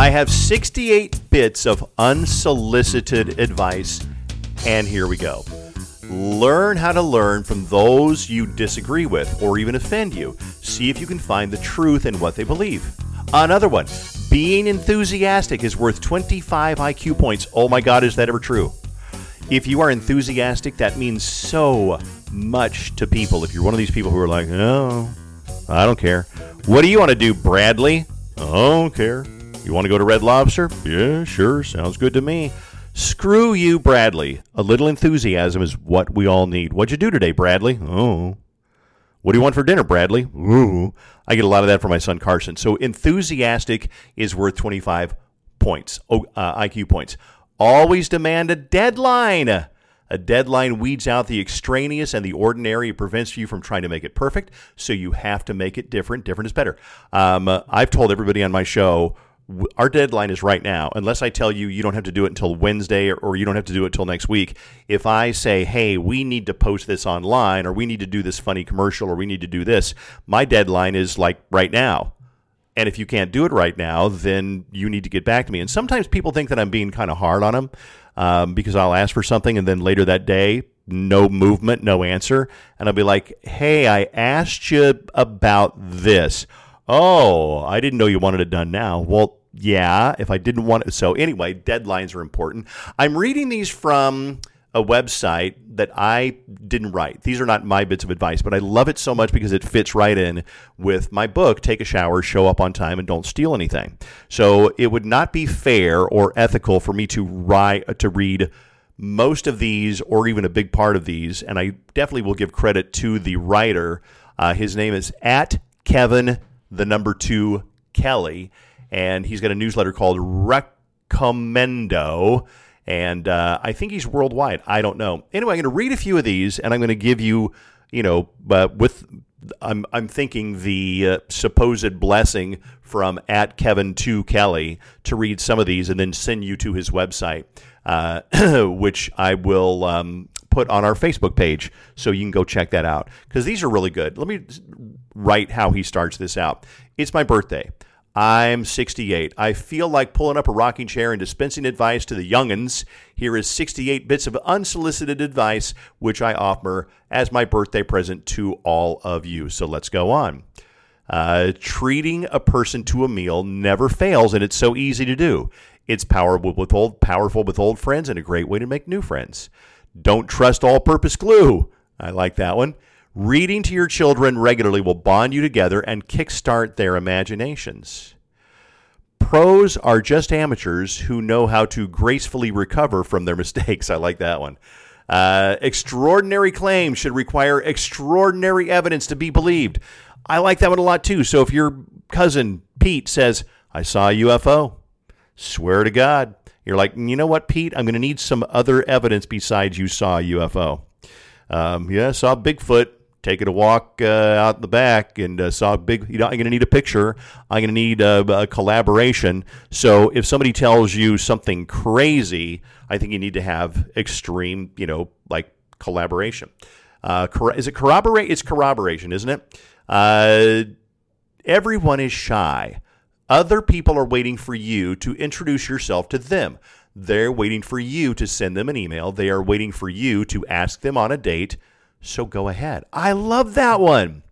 I have 68 bits of unsolicited advice, and here we go. Learn how to learn from those you disagree with or even offend you. See if you can find the truth in what they believe. Another one being enthusiastic is worth 25 IQ points. Oh my God, is that ever true? If you are enthusiastic, that means so much to people. If you're one of these people who are like, no, I don't care. What do you want to do, Bradley? I don't care. You want to go to Red Lobster? Yeah, sure. Sounds good to me. Screw you, Bradley. A little enthusiasm is what we all need. What'd you do today, Bradley? Oh. What do you want for dinner, Bradley? Ooh. I get a lot of that from my son Carson. So enthusiastic is worth 25 points, oh, uh, IQ points. Always demand a deadline. A deadline weeds out the extraneous and the ordinary. It prevents you from trying to make it perfect. So you have to make it different. Different is better. Um, uh, I've told everybody on my show our deadline is right now. Unless I tell you you don't have to do it until Wednesday or, or, you don't have to do it until next week. If I say, hey, we need to post this online or we need to do this funny commercial or we need to do this, my deadline is like right now. And if you can't do it right now, then you need to get back to me. And sometimes people think that I'm being kind of hard on them um, because I'll ask for something and then later that day, no movement, no answer. And I'll be like, hey, I asked you about this. Oh, I didn't know you wanted it done now. Well, yeah, if I didn't want it. So, anyway, deadlines are important. I'm reading these from a website that I didn't write. These are not my bits of advice, but I love it so much because it fits right in with my book, Take a Shower, Show Up on Time, and Don't Steal Anything. So, it would not be fair or ethical for me to write to read most of these or even a big part of these, and I definitely will give credit to the writer. Uh, his name is at Kevin the number two Kelly and he's got a newsletter called Recommendo. And uh, I think he's worldwide. I don't know. Anyway, I'm going to read a few of these, and I'm going to give you, you know, uh, with I'm I'm thinking the uh, supposed blessing from at Kevin to Kelly to read some of these and then send you to his website, uh, which I will um, put on our Facebook page so you can go check that out because these are really good. Let me write how he starts this out. It's my birthday. I'm 68. I feel like pulling up a rocking chair and dispensing advice to the youngins. Here is 68 bits of unsolicited advice, which I offer as my birthday present to all of you. So let's go on. Uh, treating a person to a meal never fails, and it's so easy to do. It's powerful with old, powerful with old friends, and a great way to make new friends. Don't trust all-purpose glue. I like that one. Reading to your children regularly will bond you together and kickstart their imaginations. Pros are just amateurs who know how to gracefully recover from their mistakes. I like that one. Uh, extraordinary claims should require extraordinary evidence to be believed. I like that one a lot too. So if your cousin Pete says, I saw a UFO, swear to God, you're like, you know what, Pete? I'm going to need some other evidence besides you saw a UFO. Um, yeah, saw Bigfoot taking a walk uh, out the back and uh, saw a big, you know, I'm going to need a picture. I'm going to need a, a, collaboration. So if somebody tells you something crazy, I think you need to have extreme, you know, like collaboration. Uh, is it corroborate? It's corroboration, isn't it? Uh, everyone is shy. Other people are waiting for you to introduce yourself to them. They're waiting for you to send them an email. They are waiting for you to ask them on a date so go ahead. I love that one.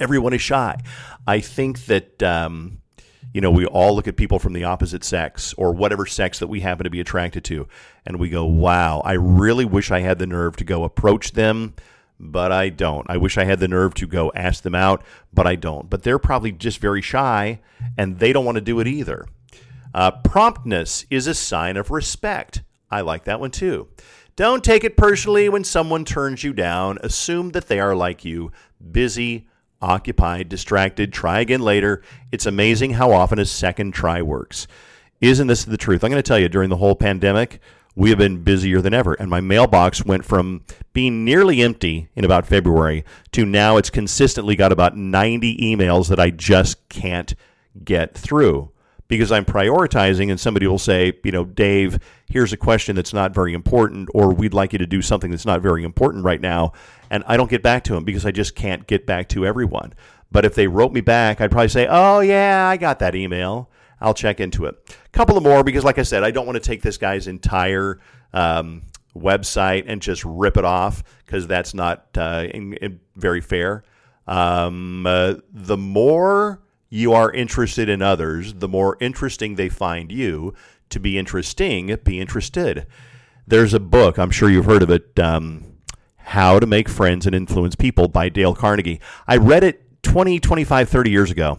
Everyone is shy. I think that, um, you know, we all look at people from the opposite sex or whatever sex that we happen to be attracted to, and we go, wow, I really wish I had the nerve to go approach them, but I don't. I wish I had the nerve to go ask them out, but I don't. But they're probably just very shy, and they don't want to do it either. Uh, promptness is a sign of respect. I like that one too. Don't take it personally when someone turns you down. Assume that they are like you, busy, occupied, distracted. Try again later. It's amazing how often a second try works. Isn't this the truth? I'm going to tell you, during the whole pandemic, we have been busier than ever. And my mailbox went from being nearly empty in about February to now it's consistently got about 90 emails that I just can't get through because I'm prioritizing, and somebody will say, you know, Dave, here's a question that's not very important, or we'd like you to do something that's not very important right now. And I don't get back to them because I just can't get back to everyone. But if they wrote me back, I'd probably say, oh, yeah, I got that email. I'll check into it. A couple of more because, like I said, I don't want to take this guy's entire um, website and just rip it off because that's not uh, in, in very fair. Um, uh, the more you are interested in others, the more interesting they find you. To be interesting, be interested. There's a book, I'm sure you've heard of it, um, How to Make Friends and Influence People by Dale Carnegie. I read it 20, 25, 30 years ago.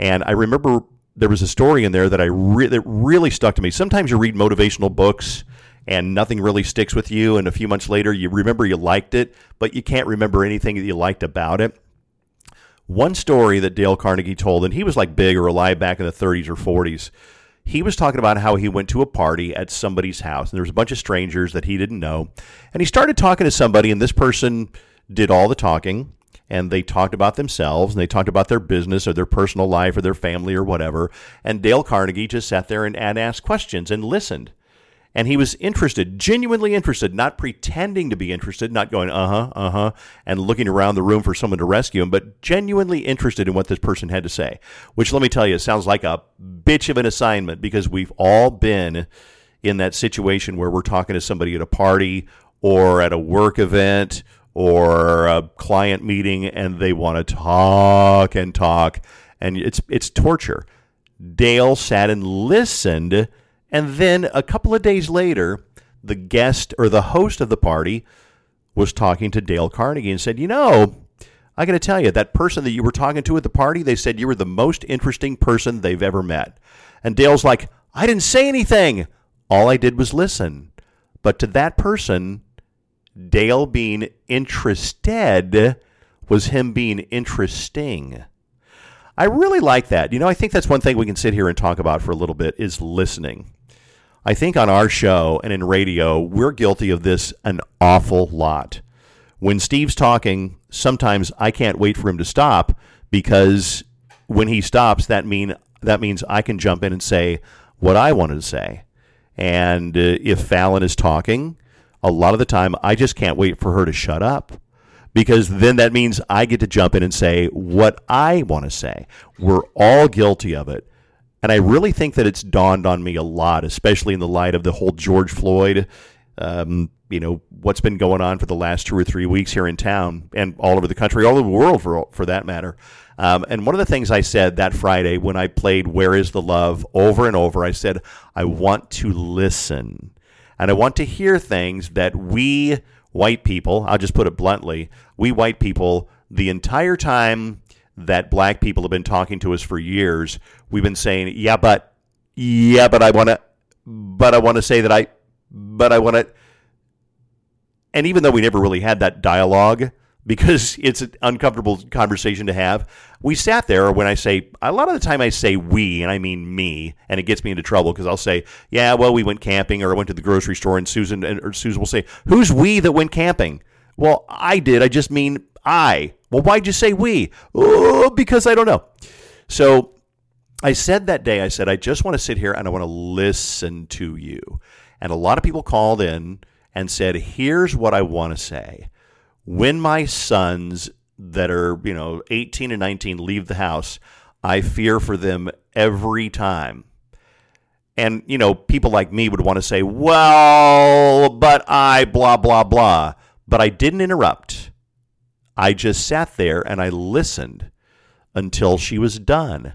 And I remember there was a story in there that I re- that really stuck to me. Sometimes you read motivational books and nothing really sticks with you, and a few months later you remember you liked it, but you can't remember anything that you liked about it. One story that Dale Carnegie told, and he was like big or alive back in the 30s or 40s. He was talking about how he went to a party at somebody's house, and there was a bunch of strangers that he didn't know. And he started talking to somebody, and this person did all the talking and they talked about themselves and they talked about their business or their personal life or their family or whatever. And Dale Carnegie just sat there and, and asked questions and listened. And he was interested, genuinely interested, not pretending to be interested, not going, uh huh, uh huh, and looking around the room for someone to rescue him, but genuinely interested in what this person had to say. Which, let me tell you, sounds like a bitch of an assignment because we've all been in that situation where we're talking to somebody at a party or at a work event or a client meeting and they want to talk and talk and it's it's torture. Dale sat and listened and then a couple of days later the guest or the host of the party was talking to Dale Carnegie and said, "You know, I got to tell you, that person that you were talking to at the party, they said you were the most interesting person they've ever met." And Dale's like, "I didn't say anything. All I did was listen." But to that person, Dale being interested was him being interesting. I really like that. You know, I think that's one thing we can sit here and talk about for a little bit is listening. I think on our show and in radio, we're guilty of this an awful lot. When Steve's talking, sometimes I can't wait for him to stop because when he stops, that mean that means I can jump in and say what I wanted to say. And uh, if Falen is talking, a lot of the time I just can't wait for her to shut up because then that means I get to jump in and say what I want to say. We're all guilty of it. And I really think that it's dawned on me a lot, especially in the light of the whole George Floyd, um, you know, what's been going on for the last two or three weeks here in town and all over the country, all over the world for, for that matter. Um, and one of the things I said that Friday when I played Where is the Love over and over, I said, I want to listen. And I want to hear things that we white people, I'll just put it bluntly, we white people, the entire time that black people have been talking to us for years, we've been saying, yeah, but, yeah, but I want to, but I want to say that I, but I want to, and even though we never really had that dialogue, because it's an uncomfortable conversation to have. We sat there when I say, a lot of the time I say we, and I mean me, and it gets me into trouble because I'll say, yeah, well, we went camping or I went to the grocery store, and Susan, or Susan will say, who's we that went camping? Well, I did. I just mean I. Well, why'd you say we? Because I don't know. So I said that day, I said, I just want to sit here and I want to listen to you. And a lot of people called in and said, here's what I want to say when my sons that are, you know, 18 and 19 leave the house, I fear for them every time. And, you know, people like me would want to say, well, but I blah, blah, blah. But I didn't interrupt. I just sat there and I listened until she was done.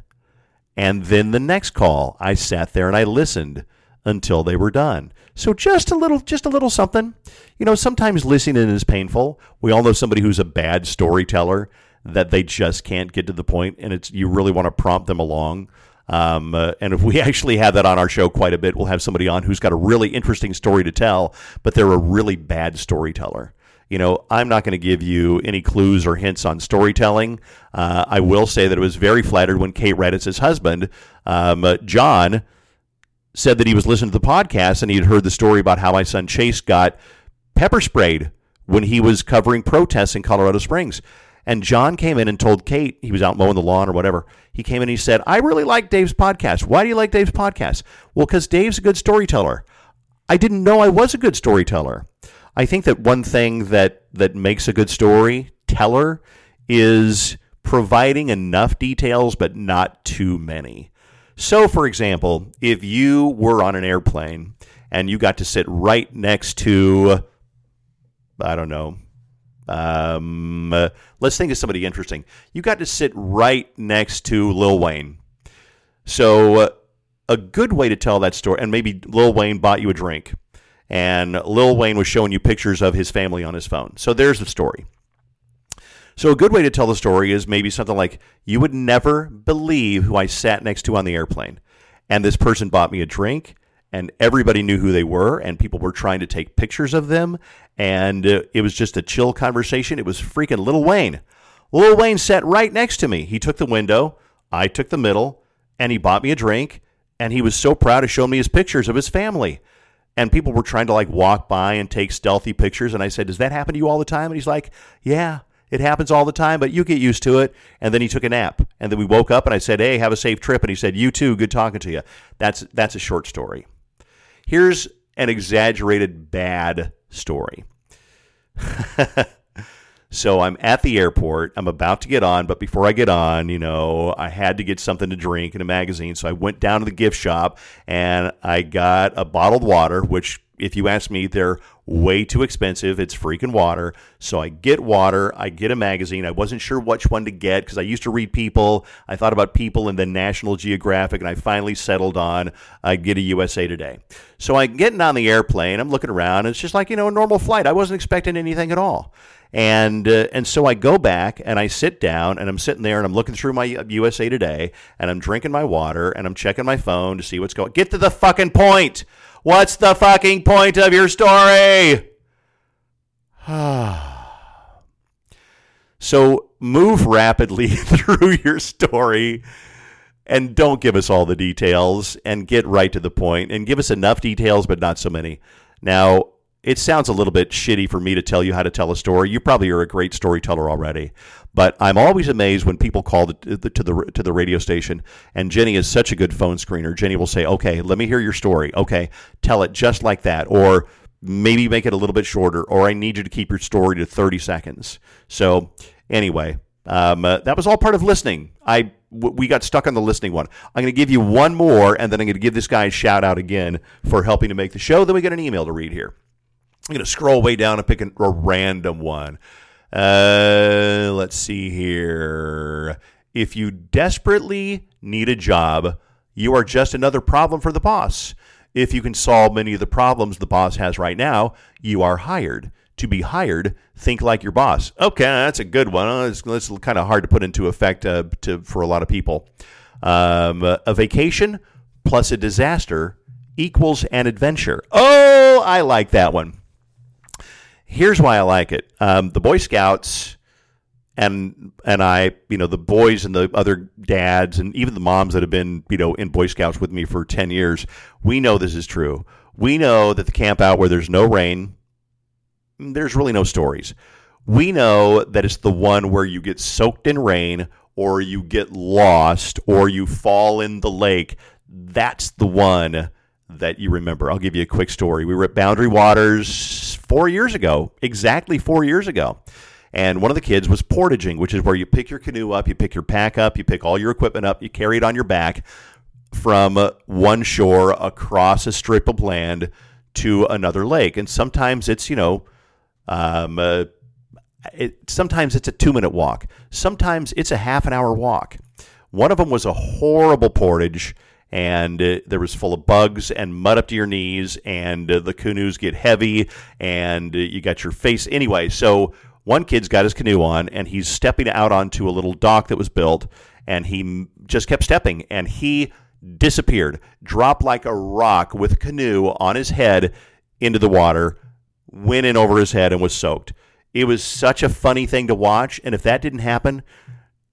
And then the next call, I sat there and I listened until they were done. So just a little, just a little something. You know, sometimes listening is painful. We all know somebody who's a bad storyteller that they just can't get to the point, and it's you really want to prompt them along. Um, uh, and if we actually have that on our show quite a bit, we'll have somebody on who's got a really interesting story to tell, but they're a really bad storyteller. You know, I'm not going to give you any clues or hints on storytelling. Uh, I will say that it was very flattered when Kate Reditz's husband, um, John, said that he was listening to the podcast and he had heard the story about how my son Chase got pepper sprayed when he was covering protests in Colorado Springs. And John came in and told Kate, he was out mowing the lawn or whatever. He came in and he said, I really like Dave's podcast. Why do you like Dave's podcast? Well, because Dave's a good storyteller. I didn't know I was a good storyteller. I think that one thing that, that makes a good storyteller is providing enough details, but not too many. So, for example, if you were on an airplane and you got to sit right next to, I don't know, um, let's think of somebody interesting. You got to sit right next to Lil Wayne. So, a good way to tell that story, and maybe Lil Wayne bought you a drink, and Lil Wayne was showing you pictures of his family on his phone. So, there's the story. So, a good way to tell the story is maybe something like, You would never believe who I sat next to on the airplane. And this person bought me a drink, and everybody knew who they were, and people were trying to take pictures of them. And uh, it was just a chill conversation. It was freaking Lil Wayne. Lil Wayne sat right next to me. He took the window, I took the middle, and he bought me a drink. And he was so proud to show me his pictures of his family. And people were trying to like walk by and take stealthy pictures. And I said, Does that happen to you all the time? And he's like, Yeah, it happens all the time, but you get used to it. And then he took a nap. And then we woke up and I said, Hey, have a safe trip. And he said, You too. Good talking to you. That's, that's a short story. Here's an exaggerated bad story. so I'm at the airport. I'm about to get on, but before I get on, you know, I had to get something to drink and a magazine. So I went down to the gift shop and I got a bottled water, which if you ask me, they're way too expensive. It's freaking water. So I get water, I get a magazine. I wasn't sure which one to get because I used to read People. I thought about People and then National Geographic, and I finally settled on I get a USA Today. So I'm getting on the airplane. I'm looking around. And it's just like you know a normal flight. I wasn't expecting anything at all. And uh, and so I go back and I sit down and I'm sitting there and I'm looking through my USA Today and I'm drinking my water and I'm checking my phone to see what's going. Get to the fucking point. What's the fucking point of your story? so move rapidly through your story and don't give us all the details and get right to the point and give us enough details but not so many. Now, it sounds a little bit shitty for me to tell you how to tell a story. You probably are a great storyteller already, but I'm always amazed when people call the, the, to the to the radio station. And Jenny is such a good phone screener. Jenny will say, "Okay, let me hear your story. Okay, tell it just like that," or maybe make it a little bit shorter, or I need you to keep your story to 30 seconds. So anyway, um, uh, that was all part of listening. I w- we got stuck on the listening one. I'm going to give you one more, and then I'm going to give this guy a shout out again for helping to make the show. Then we get an email to read here. I'm going to scroll way down and pick a, a random one. Uh, let's see here. If you desperately need a job, you are just another problem for the boss. If you can solve many of the problems the boss has right now, you are hired. To be hired, think like your boss. Okay, that's a good one. It's, it's kind of hard to put into effect uh, to, for a lot of people. Um, a vacation plus a disaster equals an adventure. Oh, I like that one. Here's why I like it. Um, the Boy Scouts and and I, you know, the boys and the other dads and even the moms that have been, you know, in Boy Scouts with me for 10 years, we know this is true. We know that the camp out where there's no rain, there's really no stories. We know that it's the one where you get soaked in rain or you get lost or you fall in the lake. That's the one that you remember. I'll give you a quick story. We were at Boundary Waters four years ago, exactly four years ago. And one of the kids was portaging, which is where you pick your canoe up, you pick your pack up, you pick all your equipment up, you carry it on your back from one shore across a strip of land to another lake. And sometimes it's, you know, um, uh, it, sometimes it's a two minute walk. Sometimes it's a half an hour walk. One of them was a horrible portage and uh, there was full of bugs and mud up to your knees, and uh, the canoes get heavy, and uh, you got your face anyway. So one kid's got his canoe on, and he's stepping out onto a little dock that was built, and he just kept stepping, and he disappeared, dropped like a rock with canoe on his head into the water, went in over his head, and was soaked. It was such a funny thing to watch, and if that didn't happen,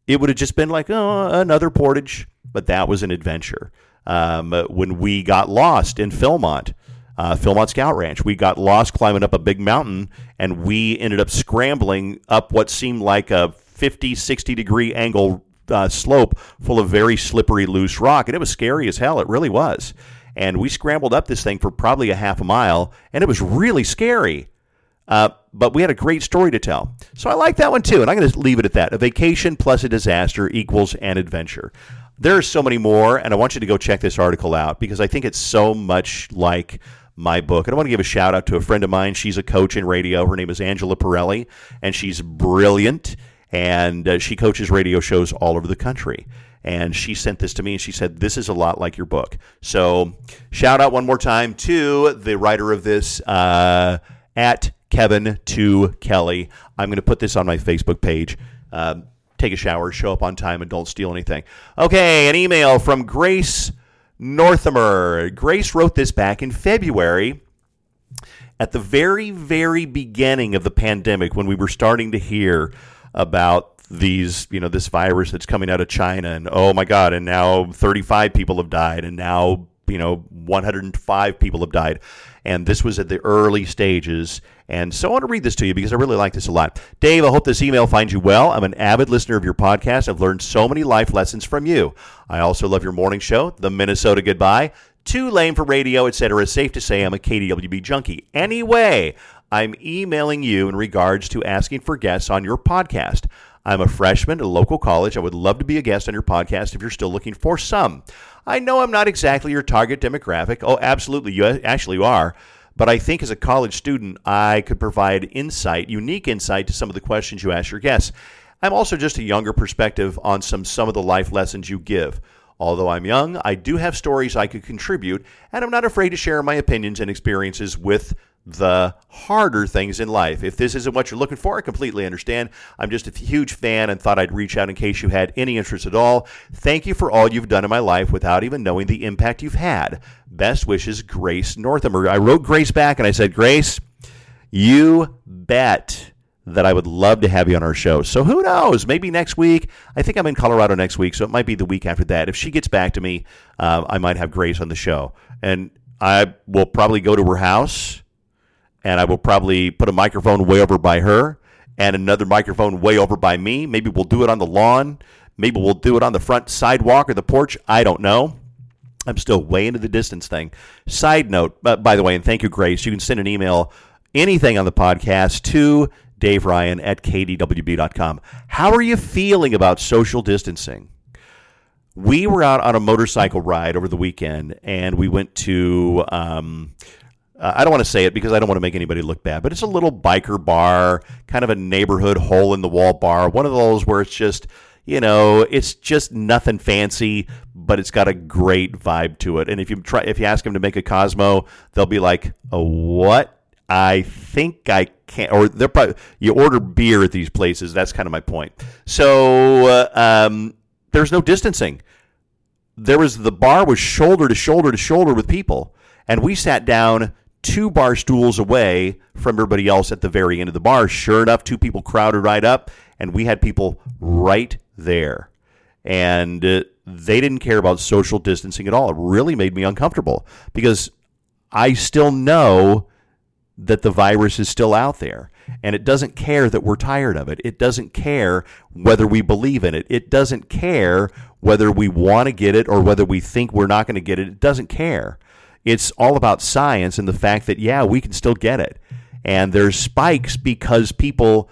it would have just been like, oh, another portage. But that was an adventure um, when we got lost in Philmont. Uh, Philmont Scout Ranch. We got lost climbing up a big mountain, and we ended up scrambling up what seemed like a 50, 60 degree angle uh, slope full of very slippery, loose rock. And it was scary as hell. It really was. And we scrambled up this thing for probably a half a mile, and it was really scary. Uh, but we had a great story to tell. So I like that one too. And I'm going to leave it at that. A vacation plus a disaster equals an adventure. There are so many more, and I want you to go check this article out because I think it's so much like my book. And I want to give a shout out to a friend of mine. She's a coach in radio. Her name is Angela Perelli, and she's brilliant. And uh, she coaches radio shows all over the country. And she sent this to me and she said, This is a lot like your book. So, shout out one more time to the writer of this uh, at Kevin to Kelly. I'm going to put this on my Facebook page. Um, take a shower, show up on time, and don't steal anything. Okay, an email from Grace Northamer. Grace wrote this back in February at the very, very beginning of the pandemic when we were starting to hear about these, you know, this virus that's coming out of China and oh my God, and now 35 people have died and now, you know, 105 people have died. And this was at the early stages. And so I want to read this to you because I really like this a lot. Dave, I hope this email finds you well. I'm an avid listener of your podcast. I've learned so many life lessons from you. I also love your morning show, The Minnesota Goodbye. Too lame for radio, etc. Safe to say I'm a KDWB junkie. Anyway, I'm emailing you in regards to asking for guests on your podcast. I'm a freshman at a local college. I would love to be a guest on your podcast if you're still looking for some. I know I'm not exactly your target demographic. Oh, absolutely, you actually are. But I think as a college student, I could provide insight, unique insight to some of the questions you ask your guests. I'm also just a younger perspective on some some of the life lessons you give. Although I'm young, I do have stories I could contribute, and I'm not afraid to share my opinions and experiences with the harder things in life. If this isn't what you're looking for, I completely understand. I'm just a huge fan and thought I'd reach out in case you had any interest at all. Thank you for all you've done in my life without even knowing the impact you've had. Best wishes, Grace Northamer. I wrote Grace back and I said, Grace, you bet that I would love to have you on our show. So who knows? Maybe next week. I think I'm in Colorado next week, so it might be the week after that. If she gets back to me, uh, I might have Grace on the show. And I will probably go to her house and I will probably put a microphone way over by her and another microphone way over by me. Maybe we'll do it on the lawn. Maybe we'll do it on the front sidewalk or the porch. I don't know. I'm still way into the distance thing. Side note, uh, by the way, and thank you, Grace. You can send an email, anything on the podcast, to Dave Ryan at kdwb.com. How are you feeling about social distancing? We were out on a motorcycle ride over the weekend, and we went to um, uh, I don't want to say it because I don't want to make anybody look bad, but it's a little biker bar, kind of a neighborhood hole in the wall bar. One of those where it's just, you know, it's just nothing fancy, but it's got a great vibe to it. And if you try, if you ask them to make a Cosmo, they'll be like, "A what?" I think I can't, or they're probably you order beer at these places. That's kind of my point. So uh, um, there's no distancing. There was the bar was shoulder to shoulder to shoulder with people, and we sat down two bar stools away from everybody else at the very end of the bar. Sure enough, two people crowded right up, and we had people right there. And uh, they didn't care about social distancing at all. It really made me uncomfortable because I still know that the virus is still out there. And it doesn't care that we're tired of it. It doesn't care whether we believe in it. It doesn't care whether we want to get it or whether we think we're not going to get it. It doesn't care. It's all about science and the fact that, yeah, we can still get it. And there's spikes because people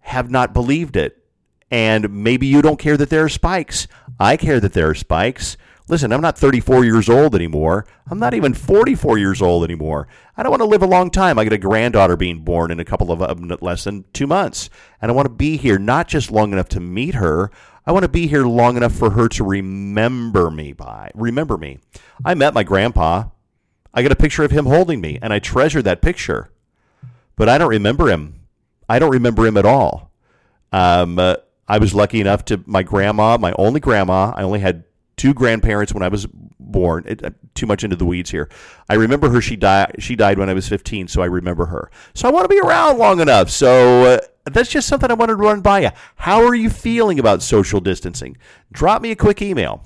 have not believed it. And maybe you don't care that there are spikes. I care that there are spikes. Listen, I'm not 34 years old anymore. I'm not even 44 years old anymore. I don't want to live a long time. I got a granddaughter being born in a couple of uh, less than two months. And I want to be here not just long enough to meet her. I want to be here long enough for her to remember me by. Remember me. I met my grandpa I got a picture of him holding me, and I treasure that picture. But I don't remember him. I don't remember him at all. Um, uh, I was lucky enough to my grandma, my only grandma. I only had two grandparents when I was born. It, uh, too much into the weeds here. I remember her. She died. She died when I was 15, so I remember her. So I want to be around long enough. So uh, that's just something I wanted to run by you. How are you feeling about social distancing? Drop me a quick email.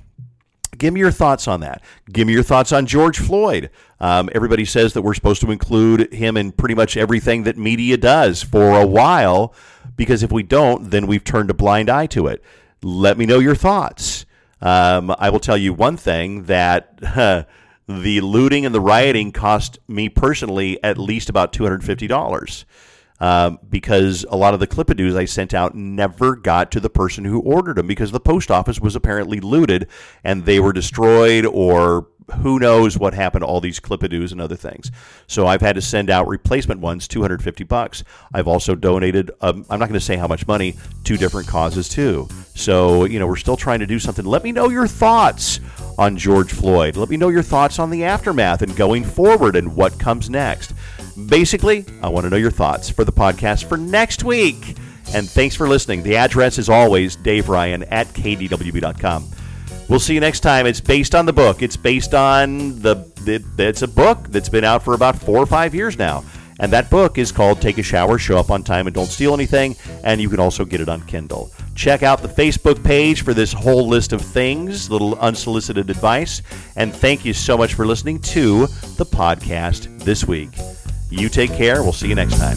Give me your thoughts on that. Give me your thoughts on George Floyd. Um, everybody says that we're supposed to include him in pretty much everything that media does for a while, because if we don't, then we've turned a blind eye to it. Let me know your thoughts. Um, I will tell you one thing that uh, the looting and the rioting cost me personally at least about $250. Um, because a lot of the clipadoos I sent out never got to the person who ordered them because the post office was apparently looted and they were destroyed or who knows what happened to all these clipadoos and other things. So I've had to send out replacement ones, 250 bucks. I've also donated, um, I'm not going to say how much money, to different causes too. So, you know, we're still trying to do something. Let me know your thoughts on George Floyd. Let me know your thoughts on the aftermath and going forward and what comes next. Basically, I want to know your thoughts for the podcast for next week. And thanks for listening. The address is always Dave Ryan at kdwb.com. We'll see you next time. It's based on the book. It's based on the, the it's a book that's been out for about four or five years now. And that book is called Take a Shower, Show Up on Time, and Don't Steal Anything. And you can also get it on Kindle. Check out the Facebook page for this whole list of things, little unsolicited advice. And thank you so much for listening to the podcast this week. You take care. We'll see you next time.